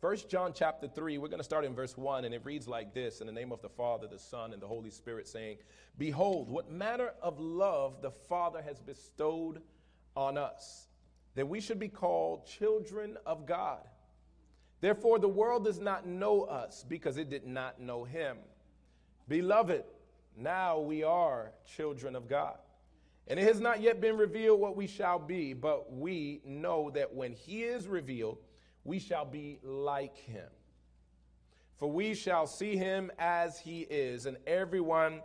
First John chapter 3, we're going to start in verse 1, and it reads like this In the name of the Father, the Son, and the Holy Spirit, saying, Behold, what manner of love the Father has bestowed on us, that we should be called children of God. Therefore, the world does not know us because it did not know him. Beloved, now we are children of God. And it has not yet been revealed what we shall be, but we know that when he is revealed, we shall be like him. For we shall see him as he is, and everyone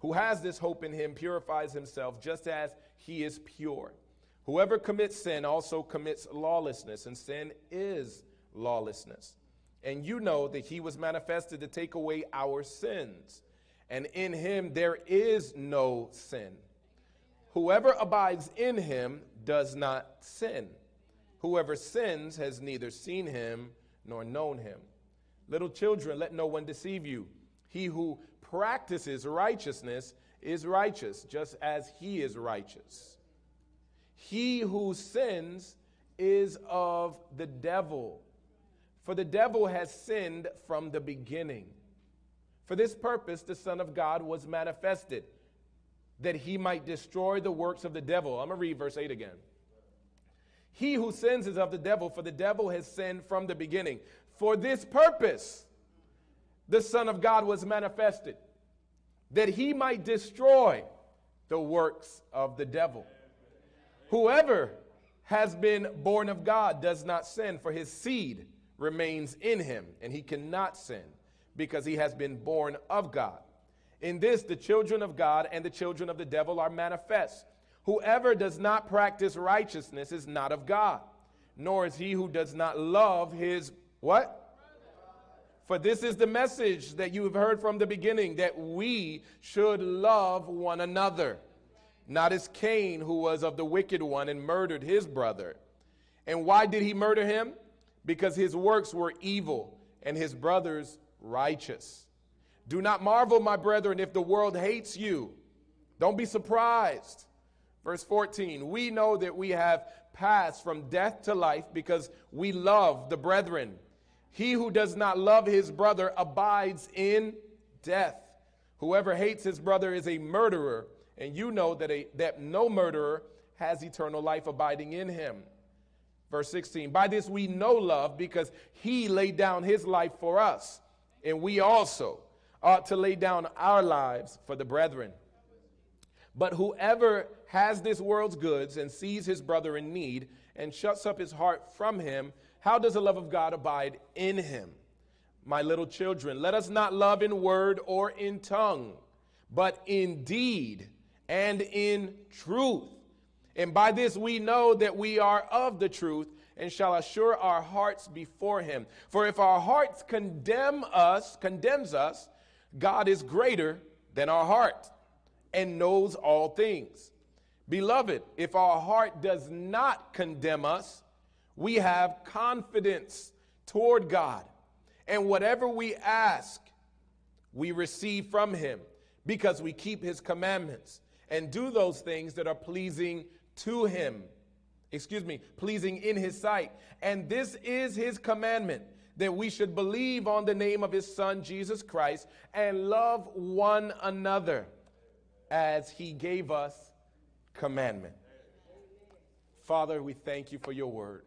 who has this hope in him purifies himself just as he is pure. Whoever commits sin also commits lawlessness, and sin is lawlessness. And you know that he was manifested to take away our sins, and in him there is no sin. Whoever abides in him does not sin. Whoever sins has neither seen him nor known him. Little children, let no one deceive you. He who practices righteousness is righteous, just as he is righteous. He who sins is of the devil, for the devil has sinned from the beginning. For this purpose, the Son of God was manifested, that he might destroy the works of the devil. I'm going to read verse 8 again. He who sins is of the devil, for the devil has sinned from the beginning. For this purpose, the Son of God was manifested, that he might destroy the works of the devil. Whoever has been born of God does not sin, for his seed remains in him, and he cannot sin because he has been born of God. In this, the children of God and the children of the devil are manifest. Whoever does not practice righteousness is not of God, nor is he who does not love his what? For this is the message that you have heard from the beginning that we should love one another. Not as Cain, who was of the wicked one and murdered his brother. And why did he murder him? Because his works were evil and his brothers righteous. Do not marvel, my brethren, if the world hates you. Don't be surprised. Verse 14, we know that we have passed from death to life because we love the brethren. He who does not love his brother abides in death. Whoever hates his brother is a murderer, and you know that, a, that no murderer has eternal life abiding in him. Verse 16, by this we know love because he laid down his life for us, and we also ought to lay down our lives for the brethren. But whoever has this world's goods and sees his brother in need and shuts up his heart from him, how does the love of God abide in him? My little children, let us not love in word or in tongue, but in deed and in truth. And by this we know that we are of the truth and shall assure our hearts before him. For if our hearts condemn us, condemns us, God is greater than our heart and knows all things. Beloved, if our heart does not condemn us, we have confidence toward God. And whatever we ask, we receive from Him because we keep His commandments and do those things that are pleasing to Him. Excuse me, pleasing in His sight. And this is His commandment that we should believe on the name of His Son, Jesus Christ, and love one another as He gave us commandment. Father, we thank you for your word.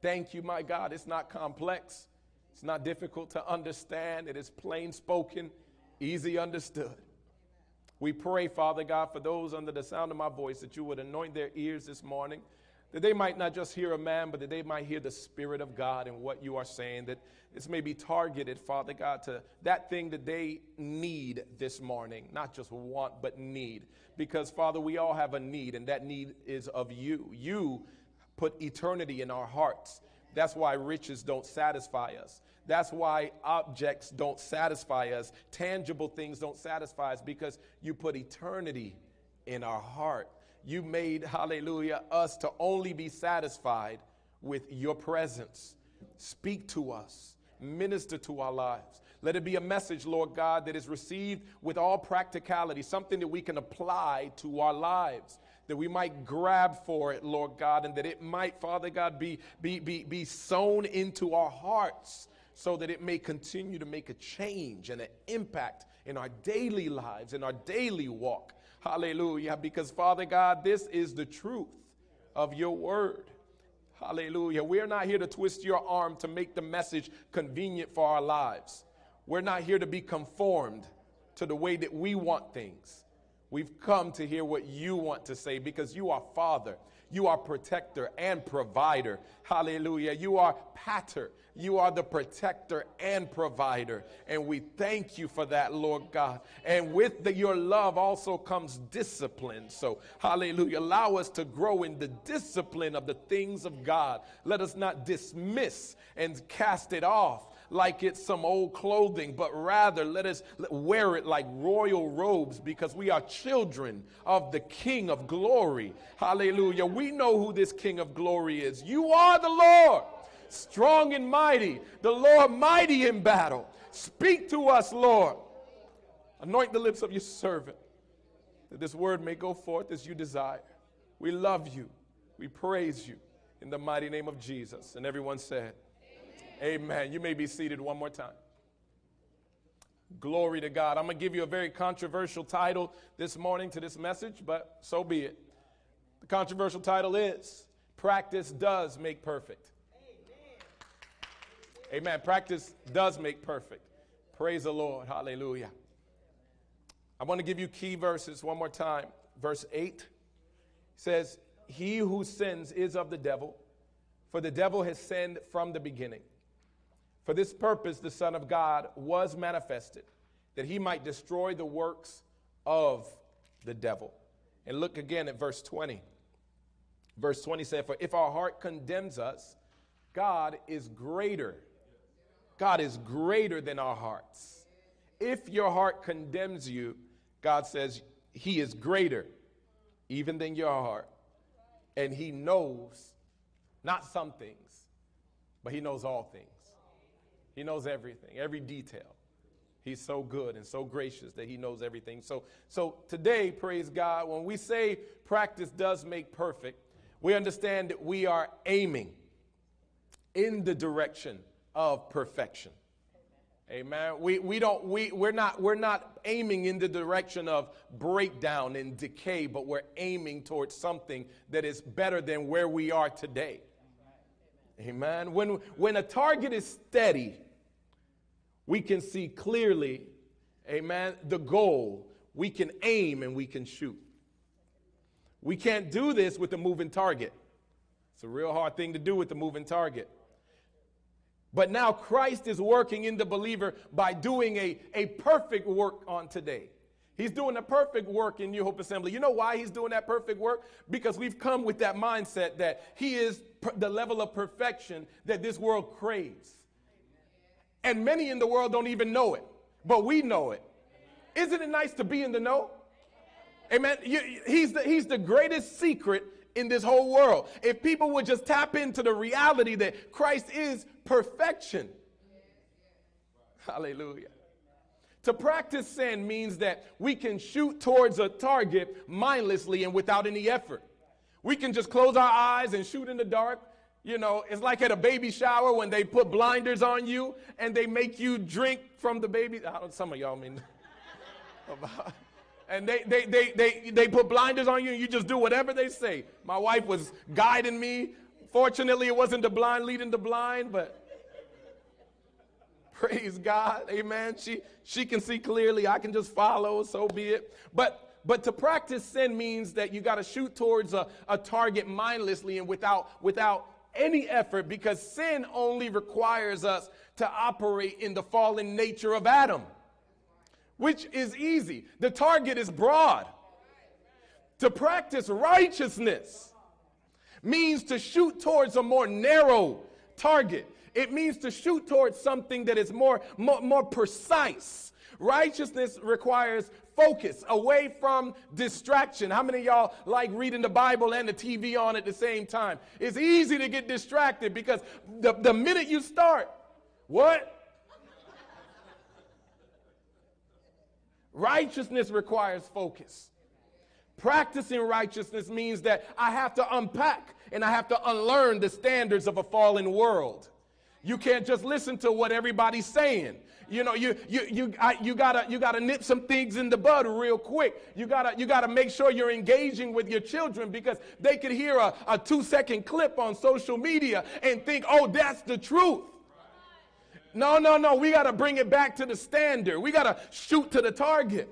Thank you, my God. It's not complex, it's not difficult to understand. It is plain spoken, easy understood. We pray, Father God, for those under the sound of my voice that you would anoint their ears this morning, that they might not just hear a man, but that they might hear the Spirit of God and what you are saying, that this may be targeted, Father God, to that thing that they need this morning, not just want, but need. Because, Father, we all have a need, and that need is of you. You put eternity in our hearts. That's why riches don't satisfy us. That's why objects don't satisfy us. Tangible things don't satisfy us because you put eternity in our heart. You made, hallelujah, us to only be satisfied with your presence. Speak to us, minister to our lives. Let it be a message, Lord God, that is received with all practicality, something that we can apply to our lives that we might grab for it, Lord God, and that it might, Father God, be, be, be, be sown into our hearts so that it may continue to make a change and an impact in our daily lives, in our daily walk. Hallelujah. Because, Father God, this is the truth of your word. Hallelujah. We're not here to twist your arm to make the message convenient for our lives. We're not here to be conformed to the way that we want things. We've come to hear what you want to say because you are Father, you are protector and provider. Hallelujah. You are pater. You are the protector and provider. And we thank you for that, Lord God. And with the, your love also comes discipline. So, hallelujah. Allow us to grow in the discipline of the things of God. Let us not dismiss and cast it off like it's some old clothing, but rather let us wear it like royal robes because we are children of the King of glory. Hallelujah. We know who this King of glory is. You are the Lord, strong and mighty, the Lord mighty in battle. Speak to us, Lord. Anoint the lips of your servant that this word may go forth as you desire. We love you. We praise you in the mighty name of Jesus. And everyone said, Amen. You may be seated one more time. Glory to God. I'm going to give you a very controversial title this morning to this message, but so be it. The controversial title is Practice Does Make Perfect. Amen. Practice does make perfect. Praise the Lord. Hallelujah. I want to give you key verses one more time. Verse 8 says, He who sins is of the devil, for the devil has sinned from the beginning. For this purpose, the Son of God was manifested, that he might destroy the works of the devil. And look again at verse 20. Verse 20 said, For if our heart condemns us, God is greater. God is greater than our hearts. If your heart condemns you, God says he is greater even than your heart. And he knows not some things, but he knows all things. He knows everything, every detail. He's so good and so gracious that he knows everything. So, so today, praise God, when we say practice does make perfect, we understand that we are aiming in the direction of perfection. Amen. We, we don't, we, we're, not, we're not aiming in the direction of breakdown and decay, but we're aiming towards something that is better than where we are today. Amen. When, when a target is steady, we can see clearly, amen, the goal. We can aim and we can shoot. We can't do this with a moving target. It's a real hard thing to do with a moving target. But now Christ is working in the believer by doing a, a perfect work on today. He's doing a perfect work in New Hope Assembly. You know why he's doing that perfect work? Because we've come with that mindset that he is the level of perfection that this world craves. And many in the world don't even know it, but we know it. Isn't it nice to be in the know? Amen. You, he's, the, he's the greatest secret in this whole world. If people would just tap into the reality that Christ is perfection. Hallelujah. To practice sin means that we can shoot towards a target mindlessly and without any effort. We can just close our eyes and shoot in the dark. You know, it's like at a baby shower when they put blinders on you and they make you drink from the baby. I don't, Some of y'all mean. and they, they, they, they, they put blinders on you and you just do whatever they say. My wife was guiding me. Fortunately, it wasn't the blind leading the blind, but praise God. Amen. She, she can see clearly. I can just follow, so be it. But but to practice sin means that you got to shoot towards a, a target mindlessly and without, without any effort because sin only requires us to operate in the fallen nature of Adam, which is easy. The target is broad. To practice righteousness means to shoot towards a more narrow target. It means to shoot towards something that is more, more, more precise. Righteousness requires focus, away from distraction. How many y'all like reading the Bible and the TV on at the same time? It's easy to get distracted because the, the minute you start, what? Righteousness requires focus. Practicing righteousness means that I have to unpack and I have to unlearn the standards of a fallen world. You can't just listen to what everybody's saying. You know, you you you I, you gotta you gotta nip some things in the bud real quick. You gotta you gotta make sure you're engaging with your children because they could hear a, a two second clip on social media and think, oh, that's the truth. No, no, no. We gotta bring it back to the standard. We gotta shoot to the target.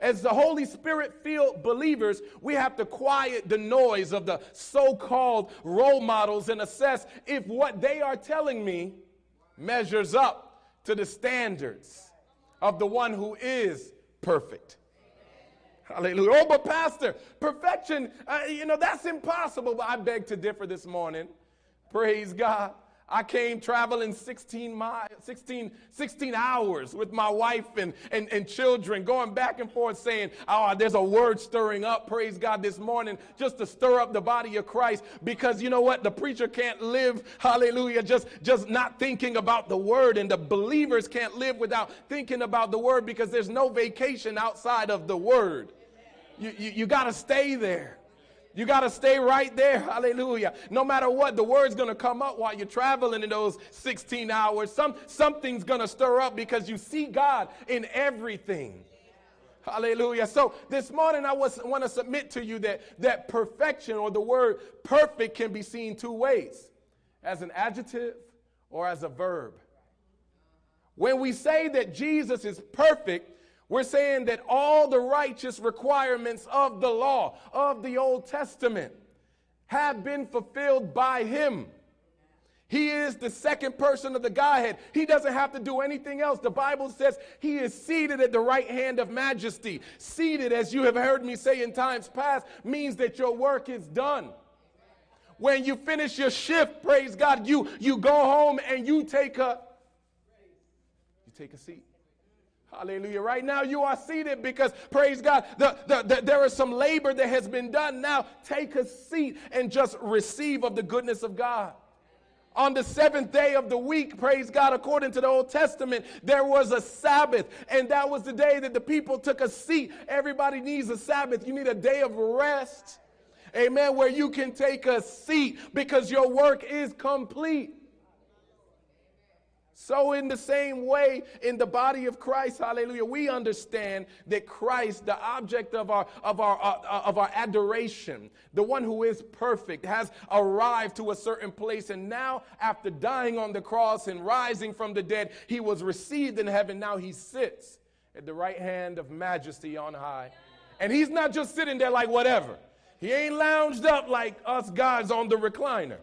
As the Holy Spirit filled believers, we have to quiet the noise of the so called role models and assess if what they are telling me measures up to the standards of the one who is perfect. Hallelujah. Oh, but Pastor, perfection, uh, you know, that's impossible. But I beg to differ this morning. Praise God. I came traveling 16 miles, 16, 16 hours with my wife and, and, and children, going back and forth saying, Oh, there's a word stirring up, praise God, this morning, just to stir up the body of Christ. Because you know what? The preacher can't live, hallelujah, just, just not thinking about the word. And the believers can't live without thinking about the word because there's no vacation outside of the word. You, you, you got to stay there. You got to stay right there. Hallelujah. No matter what, the word's going to come up while you're traveling in those 16 hours. Some, something's going to stir up because you see God in everything. Hallelujah. So this morning I was, want to submit to you that, that perfection or the word perfect can be seen two ways as an adjective or as a verb. When we say that Jesus is perfect, we're saying that all the righteous requirements of the law, of the Old Testament, have been fulfilled by him. He is the second person of the Godhead. He doesn't have to do anything else. The Bible says he is seated at the right hand of majesty. Seated, as you have heard me say in times past, means that your work is done. When you finish your shift, praise God, you, you go home and you take a you take a seat. Hallelujah. Right now you are seated because, praise God, the, the, the, there is some labor that has been done. Now take a seat and just receive of the goodness of God. On the seventh day of the week, praise God, according to the Old Testament, there was a Sabbath. And that was the day that the people took a seat. Everybody needs a Sabbath. You need a day of rest. Amen. Where you can take a seat because your work is complete. So, in the same way, in the body of Christ, hallelujah, we understand that Christ, the object of our, of our, uh, uh, of our adoration, the one who is perfect, has arrived to a certain place. And now, after dying on the cross and rising from the dead, he was received in heaven. Now he sits at the right hand of majesty on high. And he's not just sitting there like whatever, he ain't lounged up like us guys on the recliner.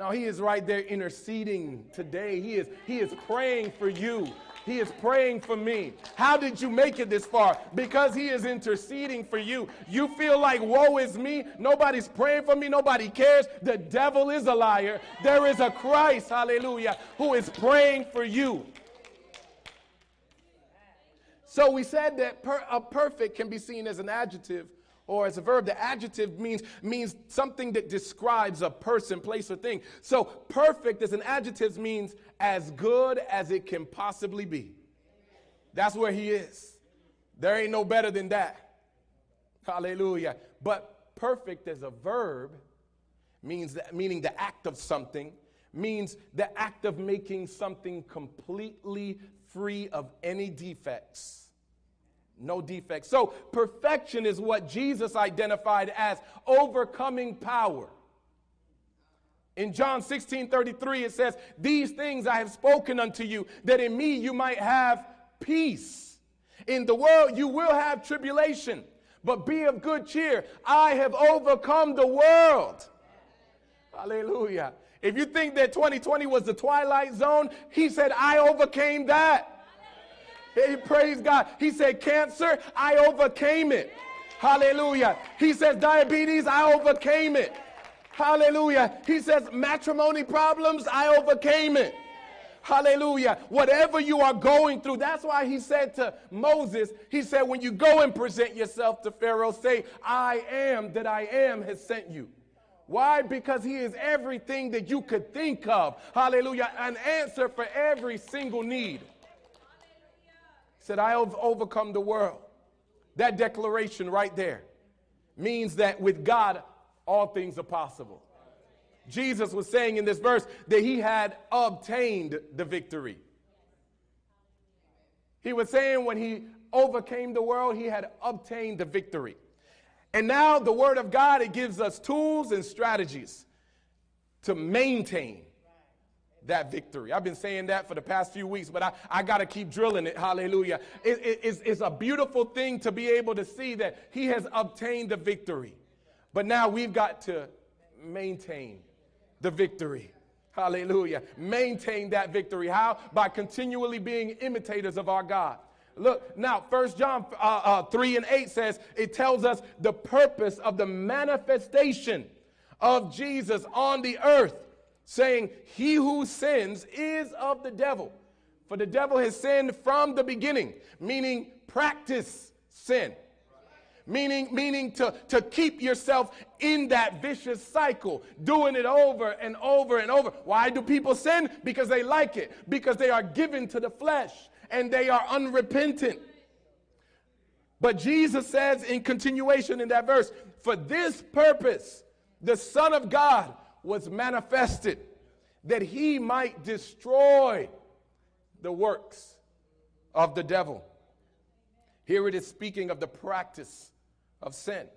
Now he is right there interceding today. He is, he is praying for you. He is praying for me. How did you make it this far? Because he is interceding for you. You feel like, woe is me. Nobody's praying for me. Nobody cares. The devil is a liar. There is a Christ, hallelujah, who is praying for you. So we said that per, a perfect can be seen as an adjective or as a verb, the adjective means, means something that describes a person, place, or thing. So perfect as an adjective means as good as it can possibly be. That's where he is. There ain't no better than that. Hallelujah. But perfect as a verb means that, meaning the act of something, means the act of making something completely free of any defects no defects. So, perfection is what Jesus identified as overcoming power. In John 16 33, it says, These things I have spoken unto you, that in me you might have peace. In the world you will have tribulation, but be of good cheer. I have overcome the world. Hallelujah. If you think that 2020 was the twilight zone, he said, I overcame that. Hey, praise God. He said, Cancer, I overcame it. Hallelujah. He says, Diabetes, I overcame it. Hallelujah. He says, Matrimony problems, I overcame it. Hallelujah. Whatever you are going through, that's why he said to Moses, he said, when you go and present yourself to Pharaoh, say, I am that I am has sent you. Why? Because he is everything that you could think of. Hallelujah. An answer for every single need said, I have overcome the world. That declaration right there means that with God, all things are possible. Jesus was saying in this verse that he had obtained the victory. He was saying when he overcame the world, he had obtained the victory. And now the word of God, it gives us tools and strategies to maintain that victory. I've been saying that for the past few weeks, but I, I got to keep drilling it. Hallelujah. It, it, it's, it's a beautiful thing to be able to see that he has obtained the victory. But now we've got to maintain the victory. Hallelujah. Maintain that victory. How? By continually being imitators of our God. Look, now, First John uh, uh, 3 and 8 says, it tells us the purpose of the manifestation of Jesus on the earth, saying, He who sins is of the devil. For the devil has sinned from the beginning, meaning practice sin. Meaning meaning to, to keep yourself in that vicious cycle doing it over and over and over. Why do people sin? Because they like it. Because they are given to the flesh and they are unrepentant. But jesus says in continuation in that verse for this purpose the son of god was manifested that he might destroy the works of the devil here it is speaking of the practice of sin.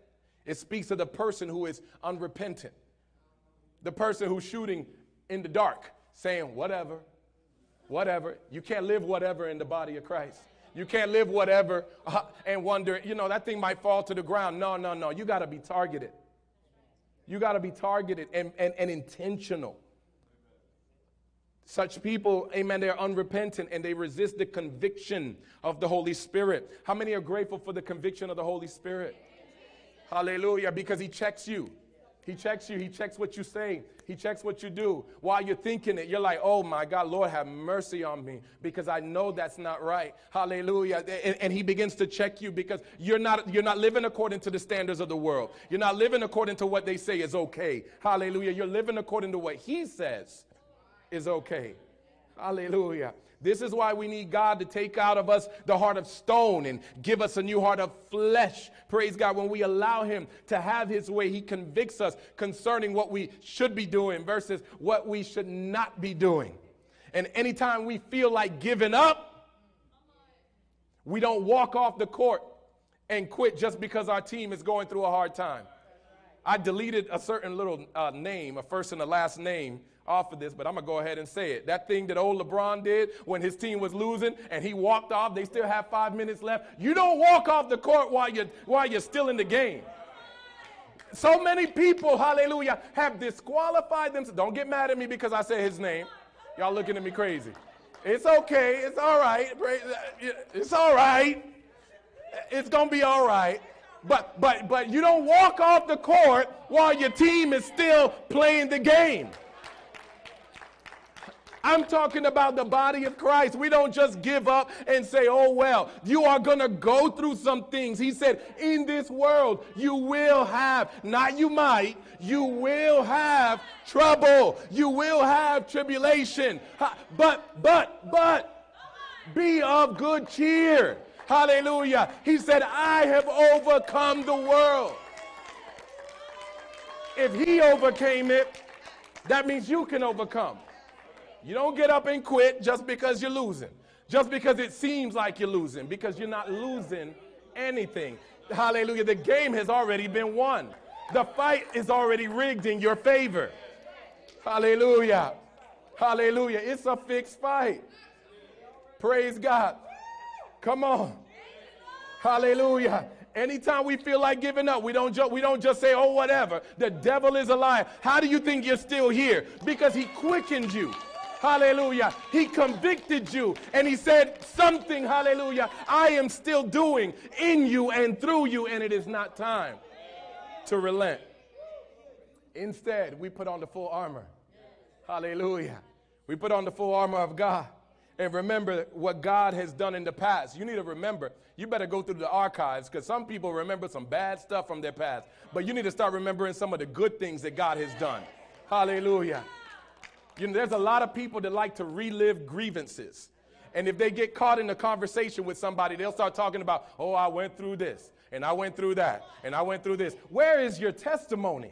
It speaks of the person who is unrepentant, the person who's shooting in the dark, saying, whatever, whatever. You can't live whatever in the body of Christ. You can't live whatever uh, and wonder, you know, that thing might fall to the ground. No, no, no. You got to be targeted. You got to be targeted and, and, and intentional. Such people, amen, they're unrepentant and they resist the conviction of the Holy Spirit. How many are grateful for the conviction of the Holy Spirit? Hallelujah. Because he checks you. He checks you. He checks what you say. He checks what you do. While you're thinking it, you're like, oh my God, Lord, have mercy on me because I know that's not right. Hallelujah. And, and, he begins to check you because you're not, you're not living according to the standards of the world. You're not living according to what they say is okay. Hallelujah. You're living according to what he says is okay. Hallelujah. This is why we need God to take out of us the heart of stone and give us a new heart of flesh. Praise God. When we allow Him to have His way, He convicts us concerning what we should be doing versus what we should not be doing. And anytime we feel like giving up, we don't walk off the court and quit just because our team is going through a hard time. I deleted a certain little uh, name, a first and a last name off of this, but I'm going to go ahead and say it. That thing that old LeBron did when his team was losing and he walked off, they still have five minutes left. You don't walk off the court while you're, while you're still in the game. So many people, hallelujah, have disqualified themselves. Don't get mad at me because I said his name. Y'all looking at me crazy. It's okay. It's all right. It's all right. It's going to be all right. But, but, but you don't walk off the court while your team is still playing the game. I'm talking about the body of Christ. We don't just give up and say, oh, well, you are going to go through some things. He said, in this world, you will have, not you might, you will have trouble. You will have tribulation. But, but, but, be of good cheer. Hallelujah. He said, I have overcome the world. If he overcame it, that means you can overcome. You don't get up and quit just because you're losing, just because it seems like you're losing, because you're not losing anything. Hallelujah. The game has already been won, the fight is already rigged in your favor. Hallelujah. Hallelujah. It's a fixed fight. Praise God. Come on. Hallelujah. Anytime we feel like giving up, we don't, ju- we don't just say, oh, whatever. The devil is a liar. How do you think you're still here? Because he quickened you. Hallelujah. He convicted you and he said something, hallelujah, I am still doing in you and through you, and it is not time to relent. Instead, we put on the full armor. Hallelujah. We put on the full armor of God and remember what God has done in the past. You need to remember. You better go through the archives because some people remember some bad stuff from their past. But you need to start remembering some of the good things that God has done. Hallelujah. You know, there's a lot of people that like to relive grievances. And if they get caught in a conversation with somebody, they'll start talking about, oh, I went through this, and I went through that, and I went through this. Where is your testimony?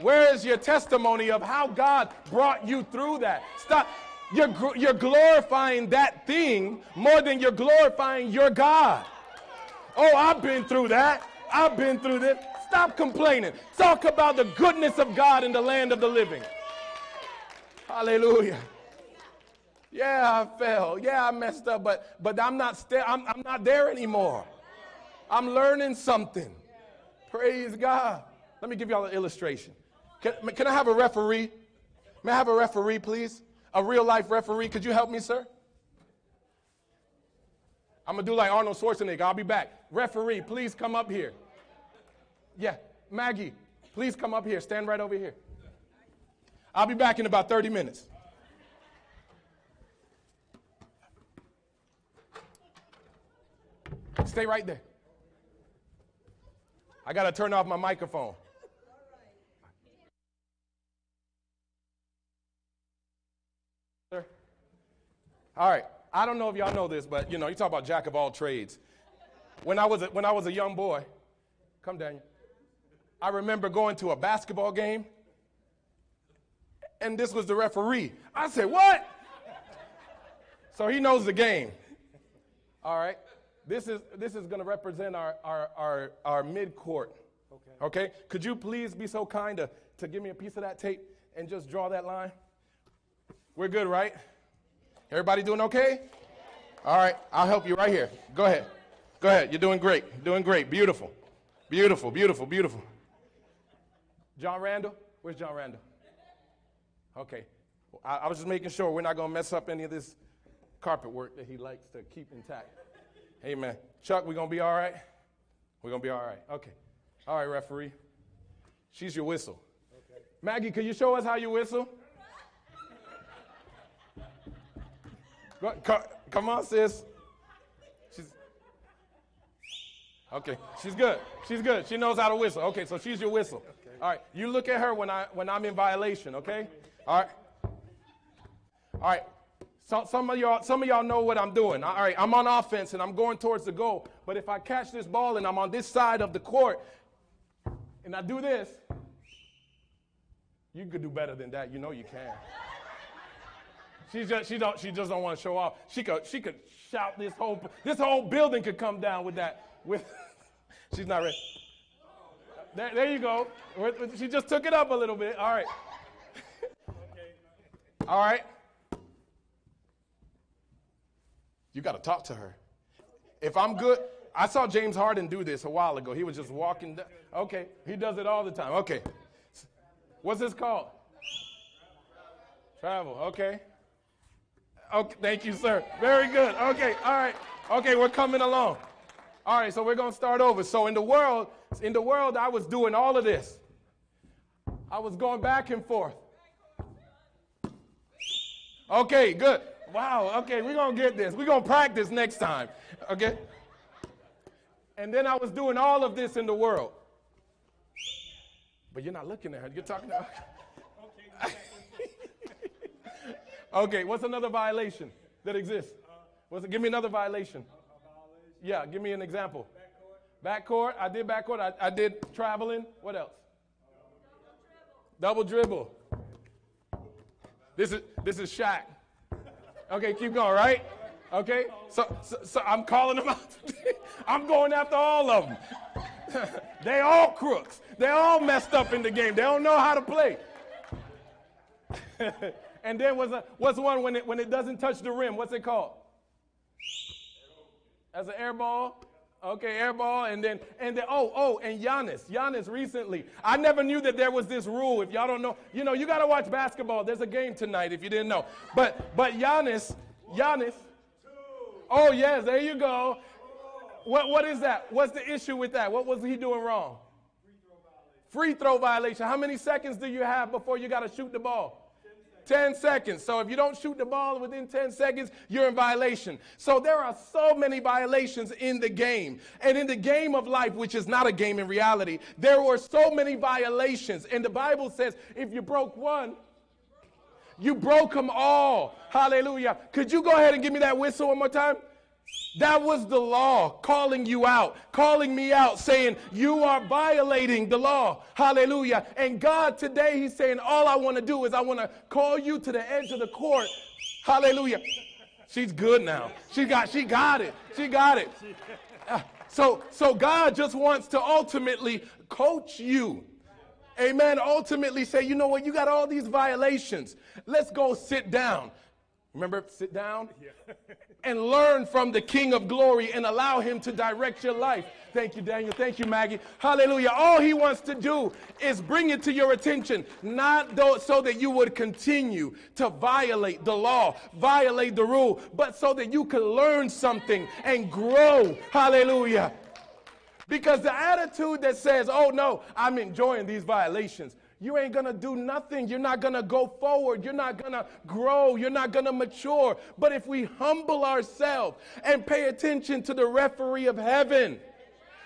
Where is your testimony of how God brought you through that? Stop. You're, you're glorifying that thing more than you're glorifying your God. Oh, I've been through that. I've been through this. Stop complaining. Talk about the goodness of God in the land of the living. Hallelujah. Yeah, I fell. Yeah, I messed up, but but I'm not st- I'm, I'm not there anymore. I'm learning something. Praise God. Let me give y'all an illustration. Can, can I have a referee? May I have a referee, please? A real life referee. Could you help me, sir? I'm gonna do like Arnold Schwarzenegger. I'll be back. Referee, please come up here. Yeah, Maggie, please come up here. Stand right over here. I'll be back in about 30 minutes. Stay right there. I got to turn off my microphone. Sir? All right. I don't know if y'all know this, but you know, you talk about jack of all trades. When I was a, when I was a young boy, come Daniel. I remember going to a basketball game, and this was the referee. I said, "What?" So he knows the game. All right. This is this is going to represent our our our, our mid court. Okay. Okay. Could you please be so kind to, to give me a piece of that tape and just draw that line? We're good, right? Everybody doing okay? All right. I'll help you right here. Go ahead. Go ahead. You're doing great. Doing great. Beautiful. Beautiful. Beautiful. Beautiful. John Randall? Where's John Randall? Okay. I, I was just making sure we're not going to mess up any of this carpet work that he likes to keep intact. Amen. Chuck, we're going to be all right? We're going to be all right. Okay. All right, referee. She's your whistle. Okay. Maggie, can you show us how you whistle? Go, come on, sis. She's okay. She's good. She's good. She knows how to whistle. Okay, so she's your whistle. Okay. All right. You look at her when I when I'm in violation. Okay. All right. All right. So, some of y'all, some of y'all know what I'm doing. All right, I'm on offense and I'm going towards the goal. But if I catch this ball and I'm on this side of the court, and I do this, you could do better than that. You know you can. She just she don't she just don't want to show off. She could she could shout this whole this whole building could come down with that with. She's not ready. There, there you go. She just took it up a little bit. All right. All right. You got to talk to her. If I'm good, I saw James Harden do this a while ago. He was just walking. Down. Okay, he does it all the time. Okay. What's this called? Travel. Okay. Okay, thank you, sir. Very good. Okay, all right. Okay, we're coming along. All right, so we're going to start over. So in the world, in the world I was doing all of this. I was going back and forth. Okay, good. Wow, okay, we're going to get this. We're going to practice next time. Okay? And then I was doing all of this in the world. But you're not looking at her. You're talking to. Okay, what's another violation that exists? What's? Give me another violation. Yeah, give me an example. Backcourt. I did backcourt. I, I did traveling. What else? Double dribble. This is this is Shaq. Okay, keep going, right? Okay, so, so, so I'm calling them out. I'm going after all of them. they all crooks. They all messed up in the game. They don't know how to play. And then what's, a, what's one when it, when it doesn't touch the rim? What's it called? As an air ball? Okay, air ball, and then and then oh oh and Giannis, Giannis recently. I never knew that there was this rule. If y'all don't know, you know you got to watch basketball. There's a game tonight if you didn't know. But but Giannis, Giannis. Oh yes, there you go. What what is that? What's the issue with that? What was he doing wrong? Free throw violation. How many seconds do you have before you got to shoot the ball? 10 seconds. So if you don't shoot the ball within 10 seconds, you're in violation. So there are so many violations in the game. And in the game of life, which is not a game in reality, there were so many violations. And the Bible says if you broke one, You broke them all. Hallelujah. Could you go ahead and give me that whistle one more time? That was the law calling you out, calling me out, saying, You are violating the law. Hallelujah. And God today, He's saying, All I want to do is I want to call you to the edge of the court. Hallelujah. She's good now. She got, she got it. She got it. Uh, so, so God just wants to ultimately coach you. Amen. Ultimately say, you know what, you got all these violations. Let's go sit down. Remember, sit down and learn from the King of glory and allow him to direct your life. Thank you, Daniel. Thank you, Maggie. Hallelujah. All he wants to do is bring it to your attention, not so that you would continue to violate the law, violate the rule, but so that you can learn something and grow. Hallelujah. Because the attitude that says, oh no, I'm enjoying these violations, you ain't gonna do nothing. You're not gonna go forward. You're not gonna grow. You're not gonna mature. But if we humble ourselves and pay attention to the referee of heaven,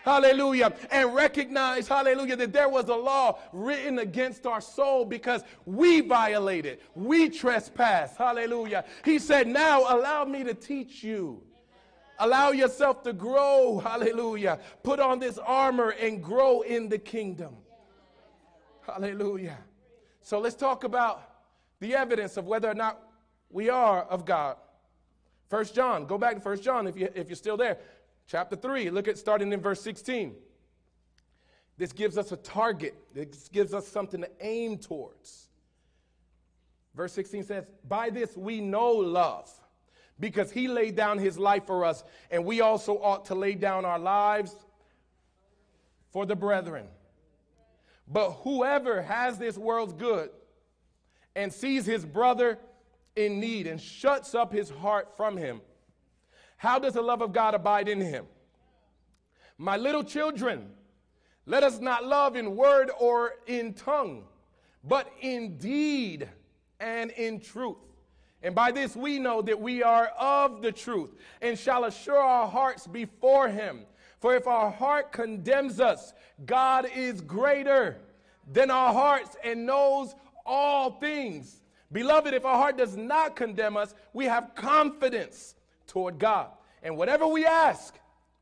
hallelujah, and recognize, hallelujah, that there was a law written against our soul because we violated, we trespassed, hallelujah. He said, Now allow me to teach you. Allow yourself to grow, hallelujah. Put on this armor and grow in the kingdom. Hallelujah. So let's talk about the evidence of whether or not we are of God. First John, go back to First John if, you, if you're still there. Chapter 3, look at starting in verse 16. This gives us a target, this gives us something to aim towards. Verse 16 says, By this we know love, because he laid down his life for us, and we also ought to lay down our lives for the brethren. But whoever has this world's good and sees his brother in need and shuts up his heart from him, how does the love of God abide in him? My little children, let us not love in word or in tongue, but in deed and in truth. And by this we know that we are of the truth and shall assure our hearts before him. For if our heart condemns us, God is greater than our hearts and knows all things. Beloved, if our heart does not condemn us, we have confidence toward God. And whatever we ask,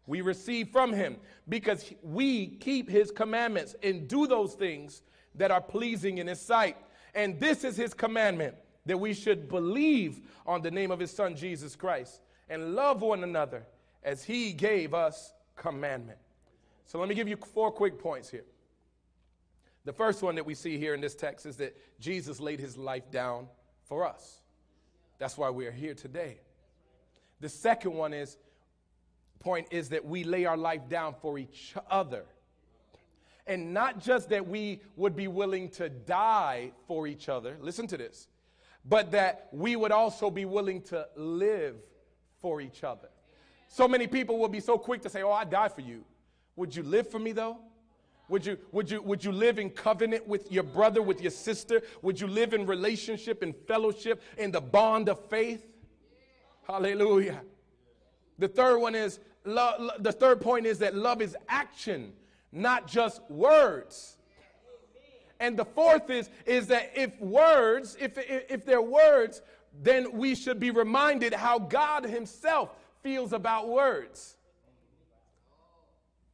we receive from him because we keep his commandments and do those things that are pleasing in his sight. And this is his commandment that we should believe on the name of his son Jesus Christ and love one another as he gave us commandment. So let me give you four quick points here. The first one that we see here in this text is that Jesus laid his life down for us. That's why we are here today. The second one is point is that we lay our life down for each other. And not just that we would be willing to die for each other. Listen to this. But that we would also be willing to live for each other. So many people will be so quick to say, Oh, I die for you. Would you live for me though? Would you, would, you, would you live in covenant with your brother, with your sister? Would you live in relationship and fellowship in the bond of faith? Hallelujah. The third one is love, the third point is that love is action, not just words. And the fourth is, is that if words, if, if, if they're words, then we should be reminded how God Himself feels about words.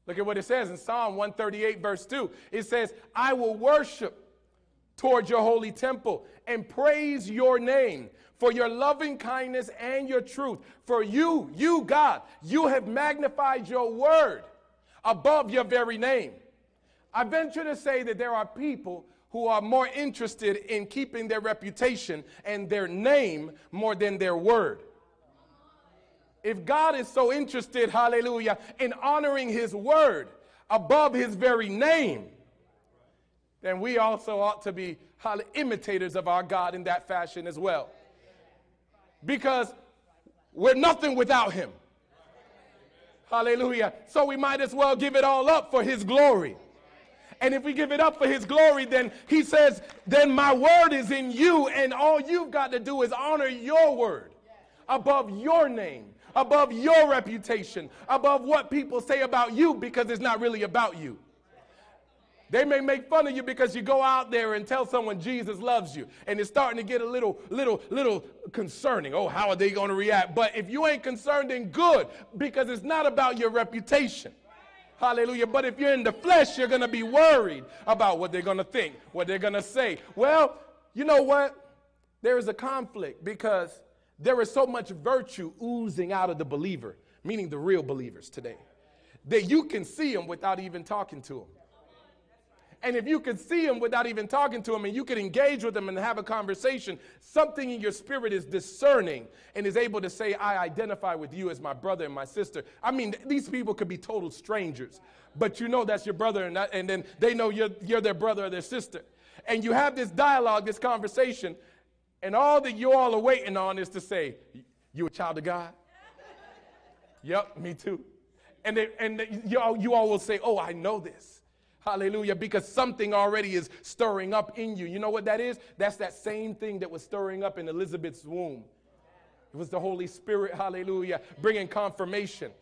Look at what it says in Psalm 138, verse 2. It says, I will worship towards your holy temple and praise your name for your loving kindness and your truth. For you, you, God, you have magnified your word above your very name. I venture to say that there are people who are more interested in keeping their reputation and their name more than their word. If God is so interested, hallelujah, in honoring his word above his very name, then we also ought to be imitators of our God in that fashion as well. Because we're nothing without him. Hallelujah. So we might as well give it all up for his glory. And if we give it up for his glory, then he says, then my word is in you, and all you've got to do is honor your word above your name above your reputation, above what people say about you because it's not really about you. They may make fun of you because you go out there and tell someone Jesus loves you. And it's starting to get a little, little, little concerning. Oh, how are they going to react? But if you ain't concerned, then good, because it's not about your reputation. Hallelujah. But if you're in the flesh, you're going to be worried about what they're going to think, what they're going to say. Well, you know what? There is a conflict because there is so much virtue oozing out of the believer, meaning the real believers today, that you can see them without even talking to them. And if you could see them without even talking to them and you could engage with them and have a conversation, something in your spirit is discerning and is able to say, I identify with you as my brother and my sister. I mean, these people could be total strangers, but you know that's your brother, and, that, and then they know you're, you're their brother or their sister. And you have this dialogue, this conversation, and all that you all are waiting on is to say, You a child of God? yep, me too. And, they, and they, you, all, you all will say, Oh, I know this. Hallelujah. Because something already is stirring up in you. You know what that is? That's that same thing that was stirring up in Elizabeth's womb. It was the Holy Spirit, hallelujah, bringing confirmation.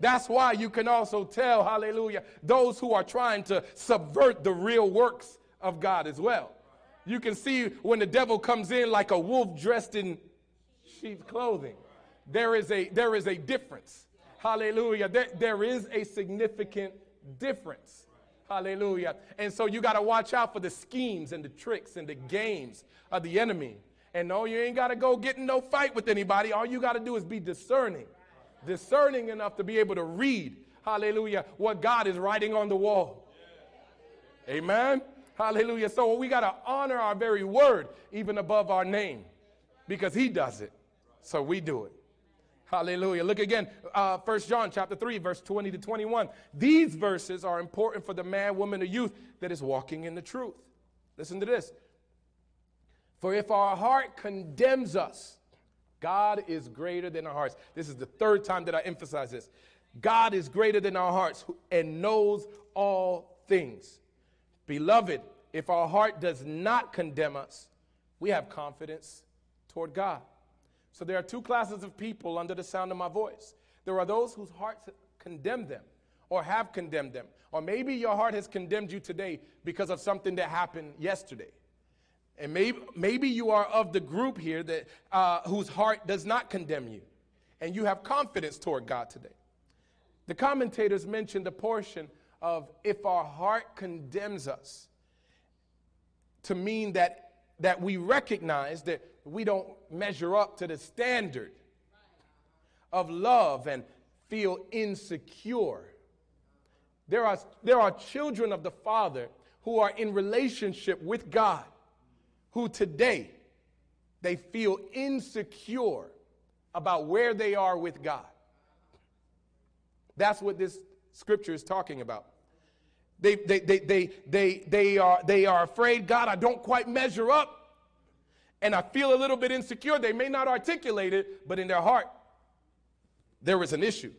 That's why you can also tell, hallelujah, those who are trying to subvert the real works of God as well. You can see when the devil comes in like a wolf dressed in sheep's clothing. There is a, there is a difference. Hallelujah. There, there is a significant difference. Hallelujah. And so you got to watch out for the schemes and the tricks and the games of the enemy. And no, you ain't got to go get in no fight with anybody. All you got to do is be discerning, discerning enough to be able to read, hallelujah, what God is writing on the wall. Amen. Hallelujah. So we got to honor our very word even above our name because he does it. So we do it. Hallelujah. Look again, uh, 1 John chapter 3, verse 20 to 21. These verses are important for the man, woman, or youth that is walking in the truth. Listen to this. For if our heart condemns us, God is greater than our hearts. This is the third time that I emphasize this. God is greater than our hearts and knows all things. Beloved, if our heart does not condemn us, we have confidence toward God. So there are two classes of people under the sound of my voice. There are those whose hearts condemn them or have condemned them. Or maybe your heart has condemned you today because of something that happened yesterday. And maybe, maybe you are of the group here that, uh, whose heart does not condemn you, and you have confidence toward God today. The commentators mentioned a portion of if our heart condemns us to mean that, that we recognize that we don't measure up to the standard of love and feel insecure. There are, there are children of the Father who are in relationship with God who today they feel insecure about where they are with God. That's what this scripture is talking about. They, they, they, they, they, they, are, they are afraid, God, I don't quite measure up and I feel a little bit insecure. They may not articulate it, but in their heart, there is an issue.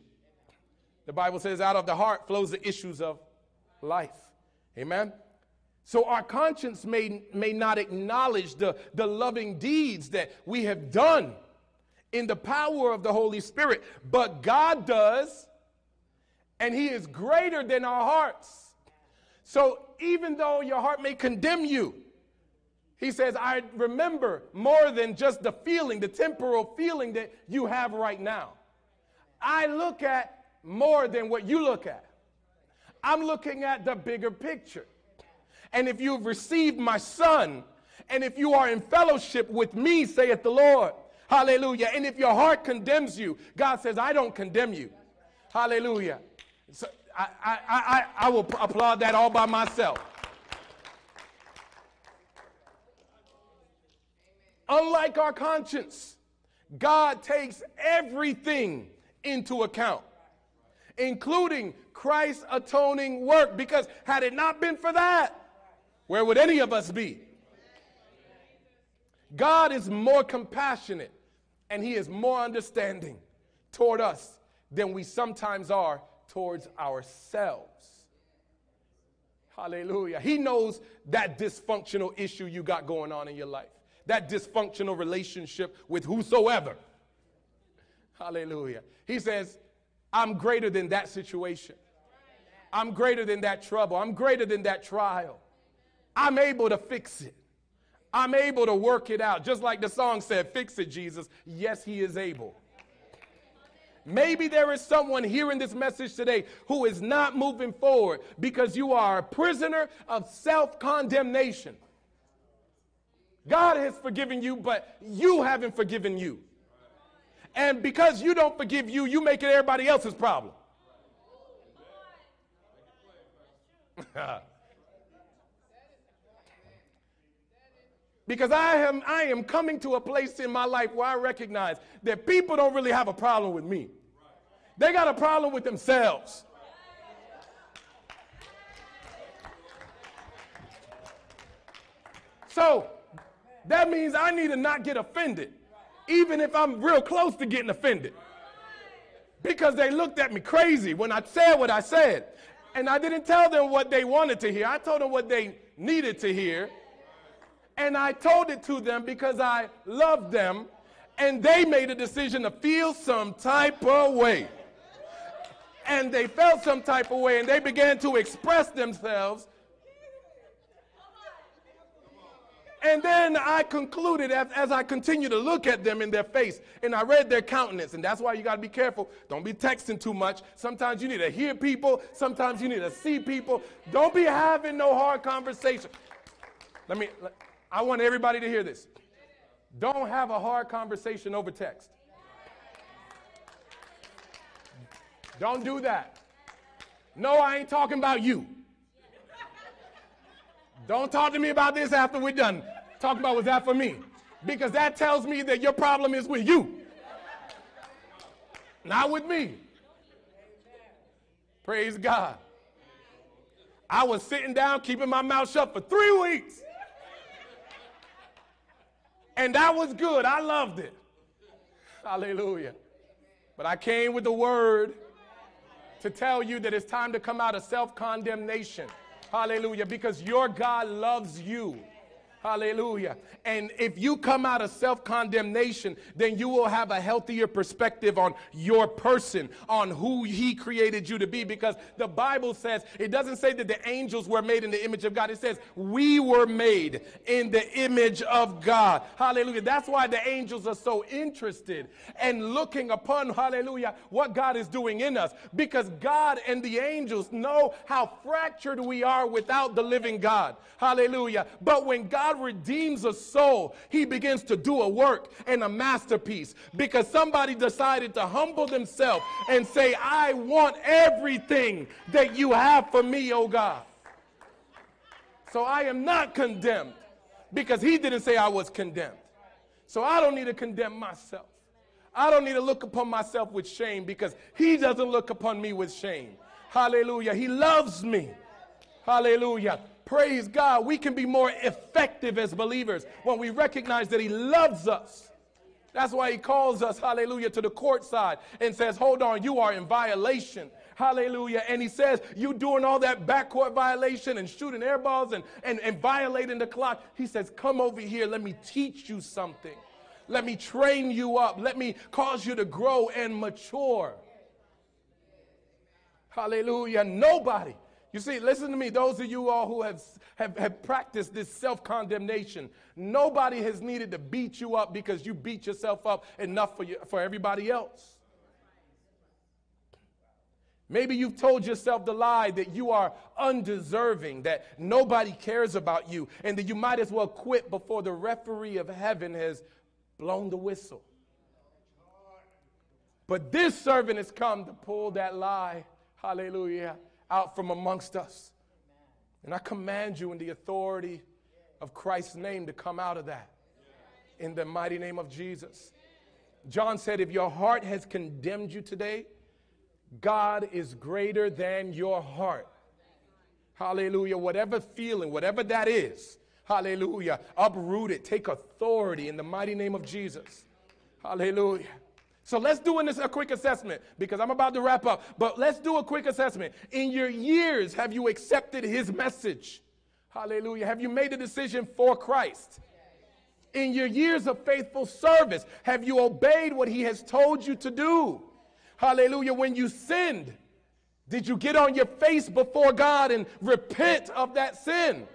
The Bible says, out of the heart flows the issues of life. Amen? So our conscience may, may not acknowledge the, the loving deeds that we have done in the power of the Holy Spirit, but God does, and He is greater than our hearts. So even though your heart may condemn you, he says, I remember more than just the feeling, the temporal feeling that you have right now. I look at more than what you look at. I'm looking at the bigger picture. And if you've received my son, and if you are in fellowship with me, saith the Lord, hallelujah. And if your heart condemns you, God says, I don't condemn you. Hallelujah. So I, I, I, I will applaud that all by myself. Unlike our conscience, God takes everything into account, including Christ's atoning work. Because had it not been for that, where would any of us be? God is more compassionate and he is more understanding toward us than we sometimes are towards ourselves. Hallelujah. He knows that dysfunctional issue you got going on in your life that dysfunctional relationship with whosoever. Hallelujah. He says, I'm greater than that situation. I'm greater than that trouble. I'm greater than that trial. I'm able to fix it. I'm able to work it out. Just like the song said, Fix it, Jesus. Yes, He is able. Maybe there is someone hearing this message today who is not moving forward because you are a prisoner of self condemnation. God has forgiven you, but you haven't forgiven you. And because you don't forgive you, you make it everybody else's problem. because I am, I am coming to a place in my life where I recognize that people don't really have a problem with me. They got a problem with themselves. So that means I need to not get offended, even if I'm real close to getting offended. Because they looked at me crazy when I said what I said. And I didn't tell them what they wanted to hear, I told them what they needed to hear. And I told it to them because I loved them, and they made a decision to feel some type of way and they felt some type of way and they began to express themselves. And then I concluded as, as I continued to look at them in their face and I read their countenance. And that's why you got to be careful. Don't be texting too much. Sometimes you need to hear people, sometimes you need to see people. Don't be having no hard conversation. Let me, I want everybody to hear this. Don't have a hard conversation over text. Don't do that. No, I ain't talking about you. Don't talk to me about this after we're done. Talk about what's that for me. Because that tells me that your problem is with you, not with me. Praise God. I was sitting down, keeping my mouth shut for three weeks. And that was good. I loved it. Hallelujah. But I came with the word to tell you that it's time to come out of self condemnation. Hallelujah. Because your God loves you. Hallelujah. And if you come out of self condemnation, then you will have a healthier perspective on your person, on who He created you to be. Because the Bible says, it doesn't say that the angels were made in the image of God. It says, we were made in the image of God. Hallelujah. That's why the angels are so interested and looking upon, hallelujah, what God is doing in us. Because God and the angels know how fractured we are without the living God. Hallelujah. But when Redeems a soul, he begins to do a work and a masterpiece because somebody decided to humble themselves and say, I want everything that you have for me, oh God. So I am not condemned because he didn't say I was condemned. So I don't need to condemn myself. I don't need to look upon myself with shame because he doesn't look upon me with shame. Hallelujah. He loves me. Hallelujah. Praise God. We can be more effective as believers when we recognize that He loves us. That's why He calls us, hallelujah, to the court side and says, Hold on, you are in violation. Hallelujah. And he says, You doing all that backcourt violation and shooting air balls and, and, and violating the clock. He says, Come over here. Let me teach you something. Let me train you up. Let me cause you to grow and mature. Hallelujah. Nobody you see, listen to me, those of you all who have, have, have practiced this self condemnation, nobody has needed to beat you up because you beat yourself up enough for, you, for everybody else. Maybe you've told yourself the lie that you are undeserving, that nobody cares about you, and that you might as well quit before the referee of heaven has blown the whistle. But this servant has come to pull that lie, hallelujah, out from amongst us. And I command you in the authority of Christ's name to come out of that in the mighty name of Jesus. John said, If your heart has condemned you today, God is greater than your heart. Hallelujah. Whatever feeling, whatever that is, hallelujah, uproot it. Take authority in the mighty name of Jesus. Hallelujah. So let's do this a quick assessment because I'm about to wrap up. But let's do a quick assessment. In your years, have you accepted his message? Hallelujah. Have you made a decision for Christ? In your years of faithful service, have you obeyed what he has told you to do? Hallelujah. When you sinned, Did you get on your face before God and repent of that sin?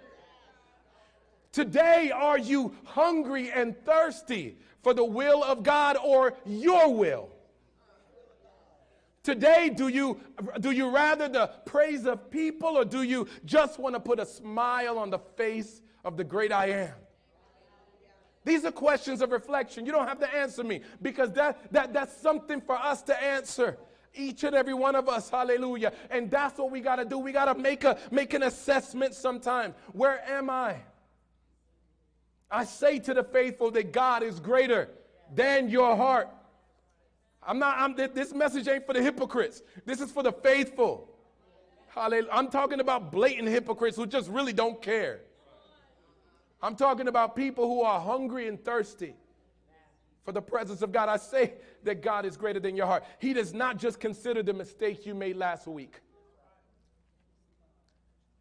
Today, are you hungry and thirsty for the will of God or your will? Today, do you, do you rather the praise of people or do you just want to put a smile on the face of the great I am? These are questions of reflection. You don't have to answer me because that, that, that's something for us to answer. Each and every one of us, hallelujah. And that's what we got to do. We got to make, a, make an assessment sometime. Where am I? I say to the faithful that God is greater than your heart. I'm not, I'm, this message ain't for the hypocrites. This is for the faithful. Hallelujah. I'm talking about blatant hypocrites who just really don't care. I'm talking about people who are hungry and thirsty for the presence of God. I say that God is greater than your heart. He does not just consider the mistake you made last week,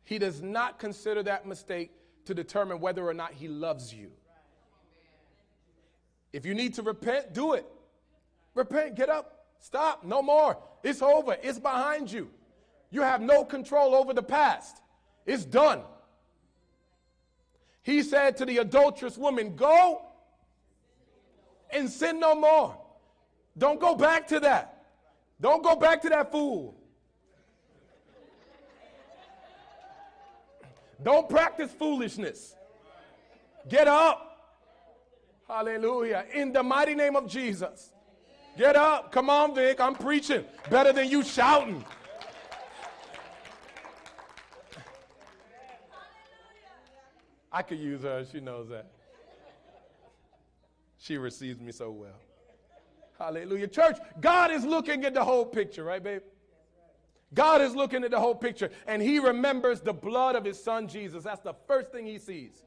He does not consider that mistake to determine whether or not He loves you. If you need to repent, do it. Repent, get up, stop, no more. It's over, it's behind you. You have no control over the past, it's done. He said to the adulterous woman, Go and sin no more. Don't go back to that. Don't go back to that fool. Don't practice foolishness. Get up. Hallelujah. In the mighty name of Jesus. Get up. Come on, Vic. I'm preaching. Better than you shouting. I could use her. She knows that. She receives me so well. Hallelujah. Church, God is looking at the whole picture, right, babe? God is looking at the whole picture, and He remembers the blood of His Son Jesus. That's the first thing He sees.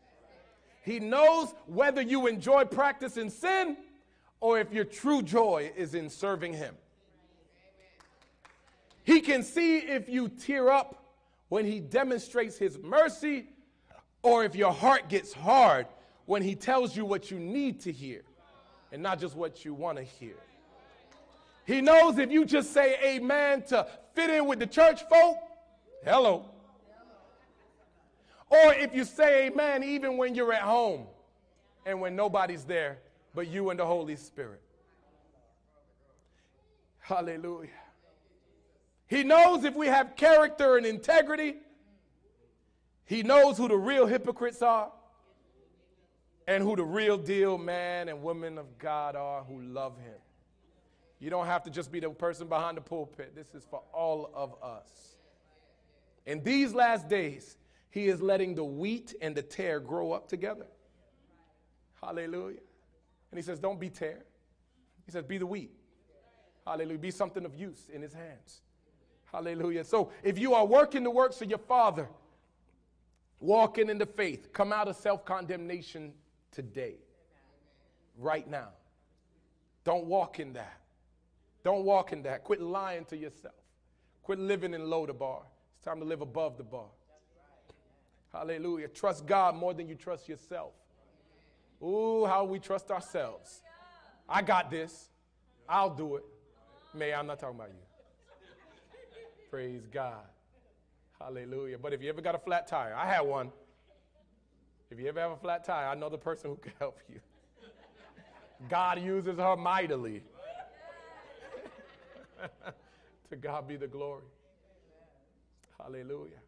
He knows whether you enjoy practicing sin or if your true joy is in serving Him. He can see if you tear up when He demonstrates His mercy or if your heart gets hard when He tells you what you need to hear and not just what you want to hear. He knows if you just say amen to fit in with the church folk, hello. Or if you say amen even when you're at home and when nobody's there but you and the Holy Spirit. Hallelujah. He knows if we have character and integrity. He knows who the real hypocrites are and who the real deal man and woman of God are who love him. You don't have to just be the person behind the pulpit. This is for all of us. In these last days, he is letting the wheat and the tare grow up together. Hallelujah. And he says, Don't be tare. He says, Be the wheat. Hallelujah. Be something of use in his hands. Hallelujah. So if you are working the works of your father, walking in the faith, come out of self condemnation today, right now. Don't walk in that. Don't walk in that. Quit lying to yourself. Quit living in low the bar. It's time to live above the bar. Hallelujah. Trust God more than you trust yourself. Ooh, how we trust ourselves. I got this. I'll do it. May, I'm not talking about you. Praise God. Hallelujah. But if you ever got a flat tire, I had one. If you ever have a flat tire, I know the person who can help you. God uses her mightily. to God be the glory. Hallelujah.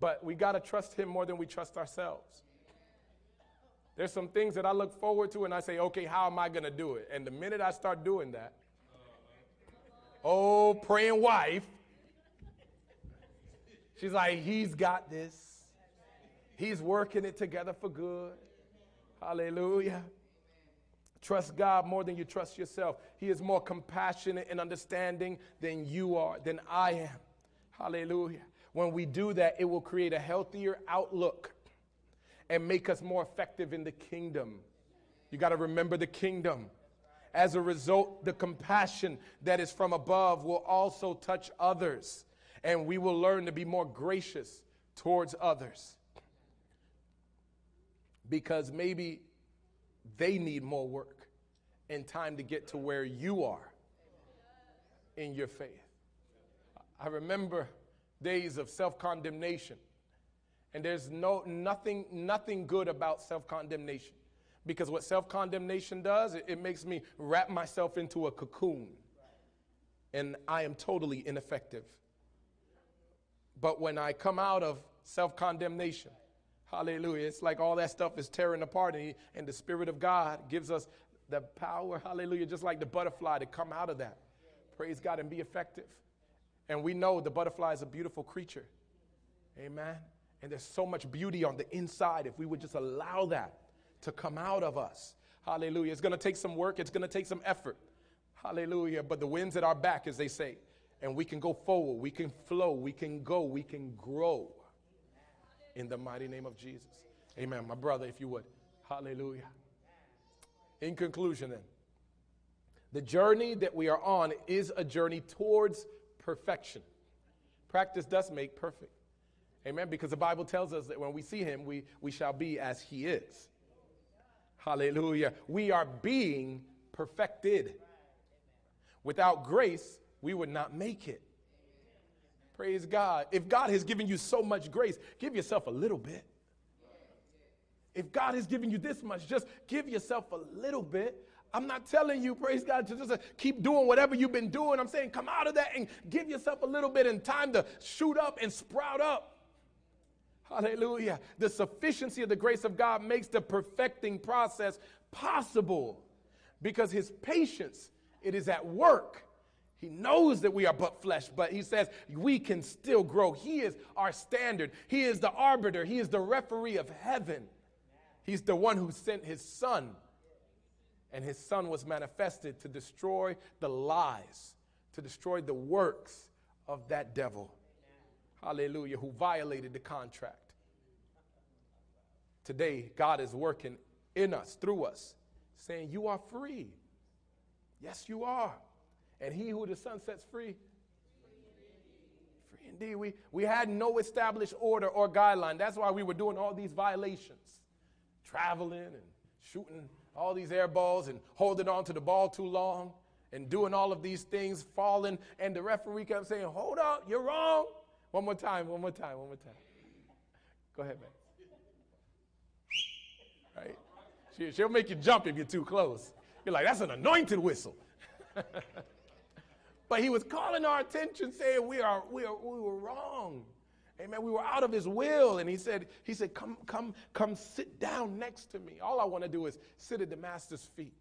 But we got to trust Him more than we trust ourselves. There's some things that I look forward to and I say, okay, how am I going to do it? And the minute I start doing that, oh, praying wife, she's like, he's got this. He's working it together for good. Hallelujah. Trust God more than you trust yourself. He is more compassionate and understanding than you are, than I am. Hallelujah. When we do that, it will create a healthier outlook and make us more effective in the kingdom. You got to remember the kingdom. As a result, the compassion that is from above will also touch others, and we will learn to be more gracious towards others. Because maybe they need more work and time to get to where you are in your faith. I remember days of self condemnation. And there's no, nothing, nothing good about self condemnation. Because what self condemnation does, it, it, makes me wrap myself into a cocoon. And I am totally ineffective. But when I come out of self condemnation, hallelujah, it's like all that stuff is tearing apart, and, he, and the Spirit of God gives us the power, hallelujah, just like the butterfly to come out of that. Praise God and be effective. And we know the butterfly is a beautiful creature. Amen. And there's so much beauty on the inside if we would just allow that to come out of us. Hallelujah. It's going to take some work, it's going to take some effort. Hallelujah. But the wind's at our back, as they say. And we can go forward, we can flow, we can go, we can grow in the mighty name of Jesus. Amen. My brother, if you would. Hallelujah. In conclusion, then, the journey that we are on is a journey towards perfection. Practice does make perfect. Amen. Because the Bible tells us that when we see him, we, we shall be as he is. Hallelujah. We are being perfected. Without grace, we would not make it. Praise God. If God has given you so much grace, give yourself a little bit. If God has given you this much, just give yourself a little bit. I'm not telling you, praise God, to just uh, keep doing whatever you've been doing. I'm saying come out of that and give yourself a little bit and time to shoot up and sprout up. Hallelujah. The sufficiency of the grace of God makes the perfecting process possible because his patience, it is at work. He knows that we are but flesh, but he says we can still grow. He is our standard. He is the arbiter. He is the referee of heaven. He's the one who sent his son. And his son was manifested to destroy the lies, to destroy the works of that devil hallelujah, who violated the contract. Today, God is working in us, through us, saying, You are free. Yes, you are. And he who the Son sets free, free indeed. We, we had no established order or guideline. That's why we were doing all these violations, traveling and shooting all these air balls and holding on to the ball too long and doing all of these things, falling. And the referee kept saying, Hold up, you're wrong. One more time, one more time, one more time. Go ahead, man. Right? She, she'll make you jump if you're too close. You're like, that's an anointed whistle. but he was calling our attention, saying we are, we are we were wrong. Amen. We were out of his will. And he said, he said, come, come, come sit down next to me. All I want to do is sit at the master's feet.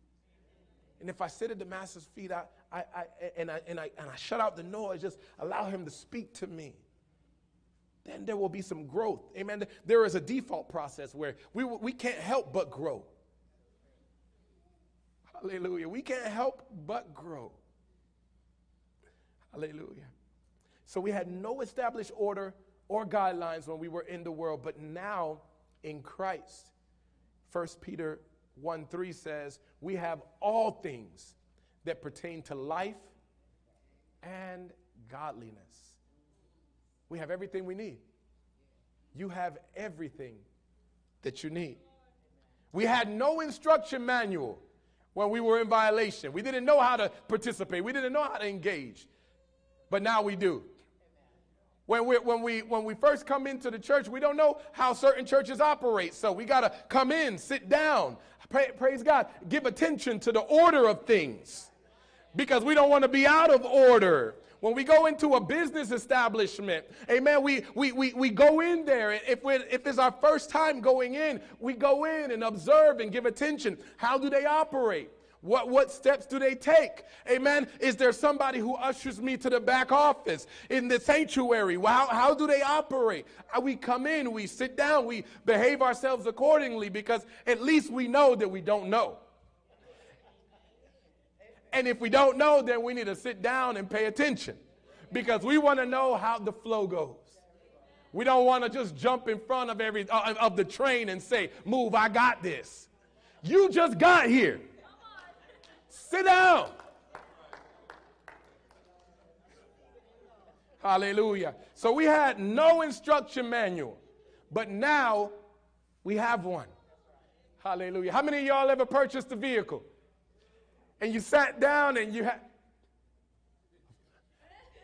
And if I sit at the master's feet, I, I, I, and, I, and, I, and I shut out the noise, just allow him to speak to me then there will be some growth. Amen. There is a default process where we, we can't help but grow. Hallelujah. We can't help but grow. Hallelujah. So we had no established order or guidelines when we were in the world, but now in Christ. 1 Peter 1 3 says, We have all things that pertain to life and godliness. We have everything we need. You have everything that you need. We had no instruction manual when we were in violation. We didn't know how to participate, we didn't know how to engage. But now we do. When we, when, we, when we first come into the church, we don't know how certain churches operate. So we got to come in, sit down, pray, praise God, give attention to the order of things because we don't want to be out of order. When we go into a business establishment, amen, we, we, we, we go in there. If, we if it's our first time going in, we go in and observe and give attention. How do they operate? What, what steps do they take? Amen. Is there somebody who ushers me to the back office in the sanctuary? How, how do they operate? We come in, we sit down, we behave ourselves accordingly because at least we know that we don't know. And if we don't know, then we need to sit down and pay attention because we want to know how the flow goes. We don't want to just jump in front of every uh, of the train and say, "Move, I got this." You just got here. Sit down. Hallelujah. So we had no instruction manual, but now we have one. Hallelujah. How many of y'all ever purchased a vehicle? and you sat down and you had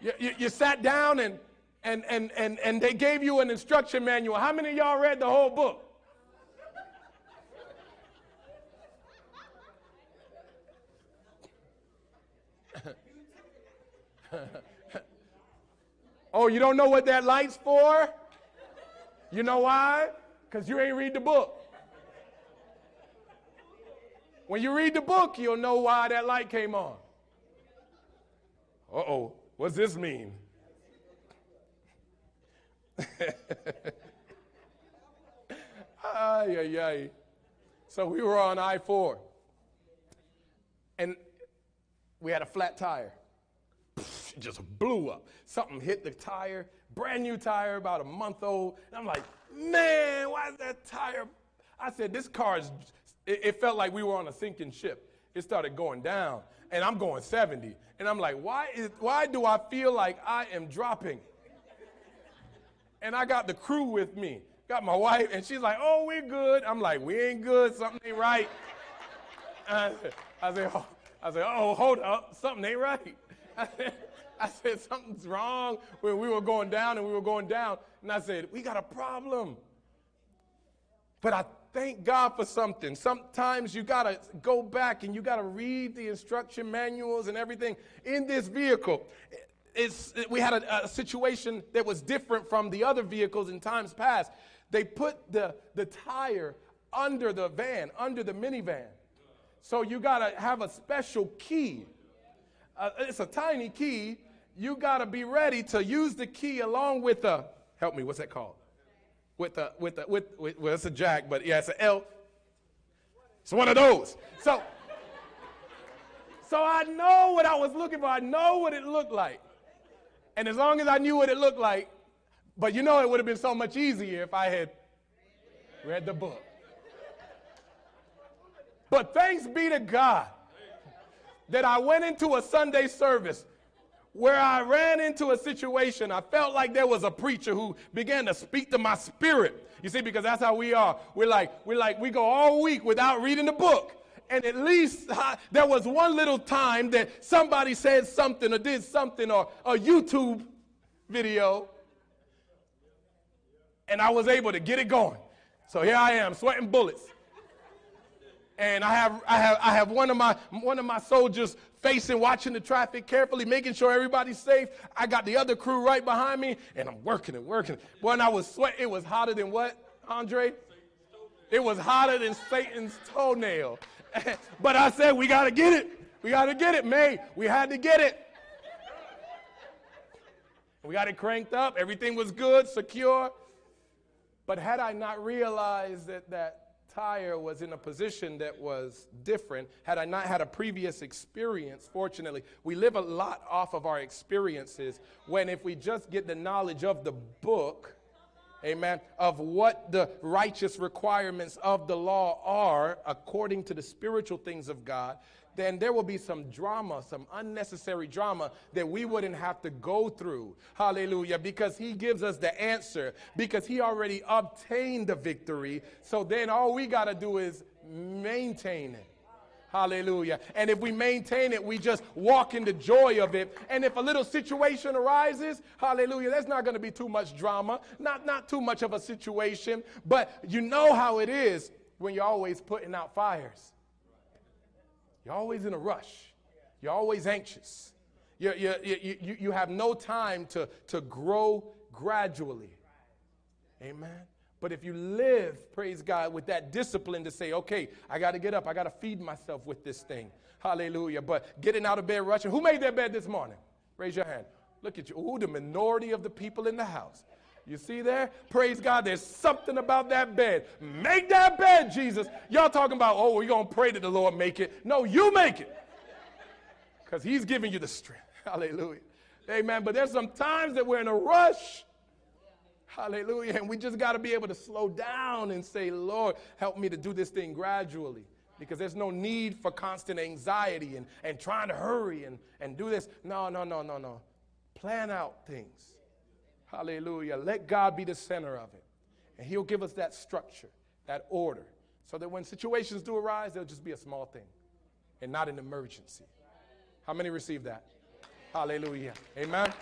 You, you, you sat down and, and, and, and, and they gave you an instruction manual. How many of y'all read the whole book? oh, you don't know what that light's for? You know why? Because you ain't read the book. When you read the book, you'll know why that light came on. Uh oh, what's this mean? ay, ay, ay. So we were on I 4, and we had a flat tire. Just blew up. Something hit the tire, brand new tire, about a month old. And I'm like, man, why is that tire? I said, this car is, it, it felt like we were on a sinking ship. It started going down, and I'm going 70. And I'm like, why, is, why do I feel like I am dropping? And I got the crew with me. Got my wife, and she's like, oh, we're good. I'm like, we ain't good. Something ain't right. I said, I said, oh, I said, oh, hold up. Something ain't right. I said, something's wrong when we were going down and we were going down. And I said, we got a problem. But I thank God for something. Sometimes you got to go back and you got to read the instruction manuals and everything in this vehicle. It's, we had a, a, situation that was different from the other vehicles in times past. They put the, the tire under the van, under the minivan. So you got to have a special key uh, it's a tiny key. You got to be ready to use the key along with a, help me, what's that called? With the, with the, with, with well, it's a jack, but yeah, it's an L. It's one of those. So, so I know what I was looking for. I know what it looked like. And as long as I knew what it looked like, but you know it would have been so much easier if I had read the book. But thanks be to God that I went into a Sunday service where I ran into a situation. I felt like there was a preacher who began to speak to my spirit. You see, because that's how we are. We're like, we're like, we go all week without reading the book. And at least uh, there was one little time that somebody said something or did something or a YouTube video. And I was able to get it going. So here I am, sweating bullets and I have, I have, I have one, of my, one of my soldiers facing, watching the traffic carefully, making sure everybody's safe. I got the other crew right behind me, and I'm working and working. When I was sweating, it was hotter than what, Andre? It was hotter than Satan's toenail. but I said, we got to get it. We got to get it, May. We had to get it. We got it cranked up. Everything was good, secure. But had I not realized that, that tire was in a position that was different. Had I not had a previous experience, fortunately, we live a lot off of our experiences. When if we just get the knowledge of the book, amen, of what the righteous requirements of the law are according to the spiritual things of God, then there will be some drama, some unnecessary drama that we wouldn't have to go through. Hallelujah. Because he gives us the answer, because he already obtained the victory. So then all we got to do is maintain it. Hallelujah. And if we maintain it, we just walk in the joy of it. And if a little situation arises, hallelujah, there's not going to be too much drama, not, not too much of a situation. But you know how it is when you're always putting out fires. You're always in a rush. You're always anxious. You, you, you, you have no time to, to grow gradually. Amen. But if you live, praise God, with that discipline to say, okay, I got to get up, I got to feed myself with this thing. Hallelujah. But getting out of bed rushing. Who made their bed this morning? Raise your hand. Look at you. Ooh, the minority of the people in the house. You see there? Praise God. There's something about that bed. Make that bed, Jesus. Y'all talking about, oh, we're going to pray that the Lord make it. No, you make it. Because He's giving you the strength. Hallelujah. Amen. But there's some times that we're in a rush. Hallelujah. And we just got to be able to slow down and say, Lord, help me to do this thing gradually. Because there's no need for constant anxiety and, and trying to hurry and, and do this. No, no, no, no, no. Plan out things. Hallelujah. Let God be the center of it. And He'll give us that structure, that order, so that when situations do arise, they'll just be a small thing and not an emergency. How many receive that? Hallelujah. Amen.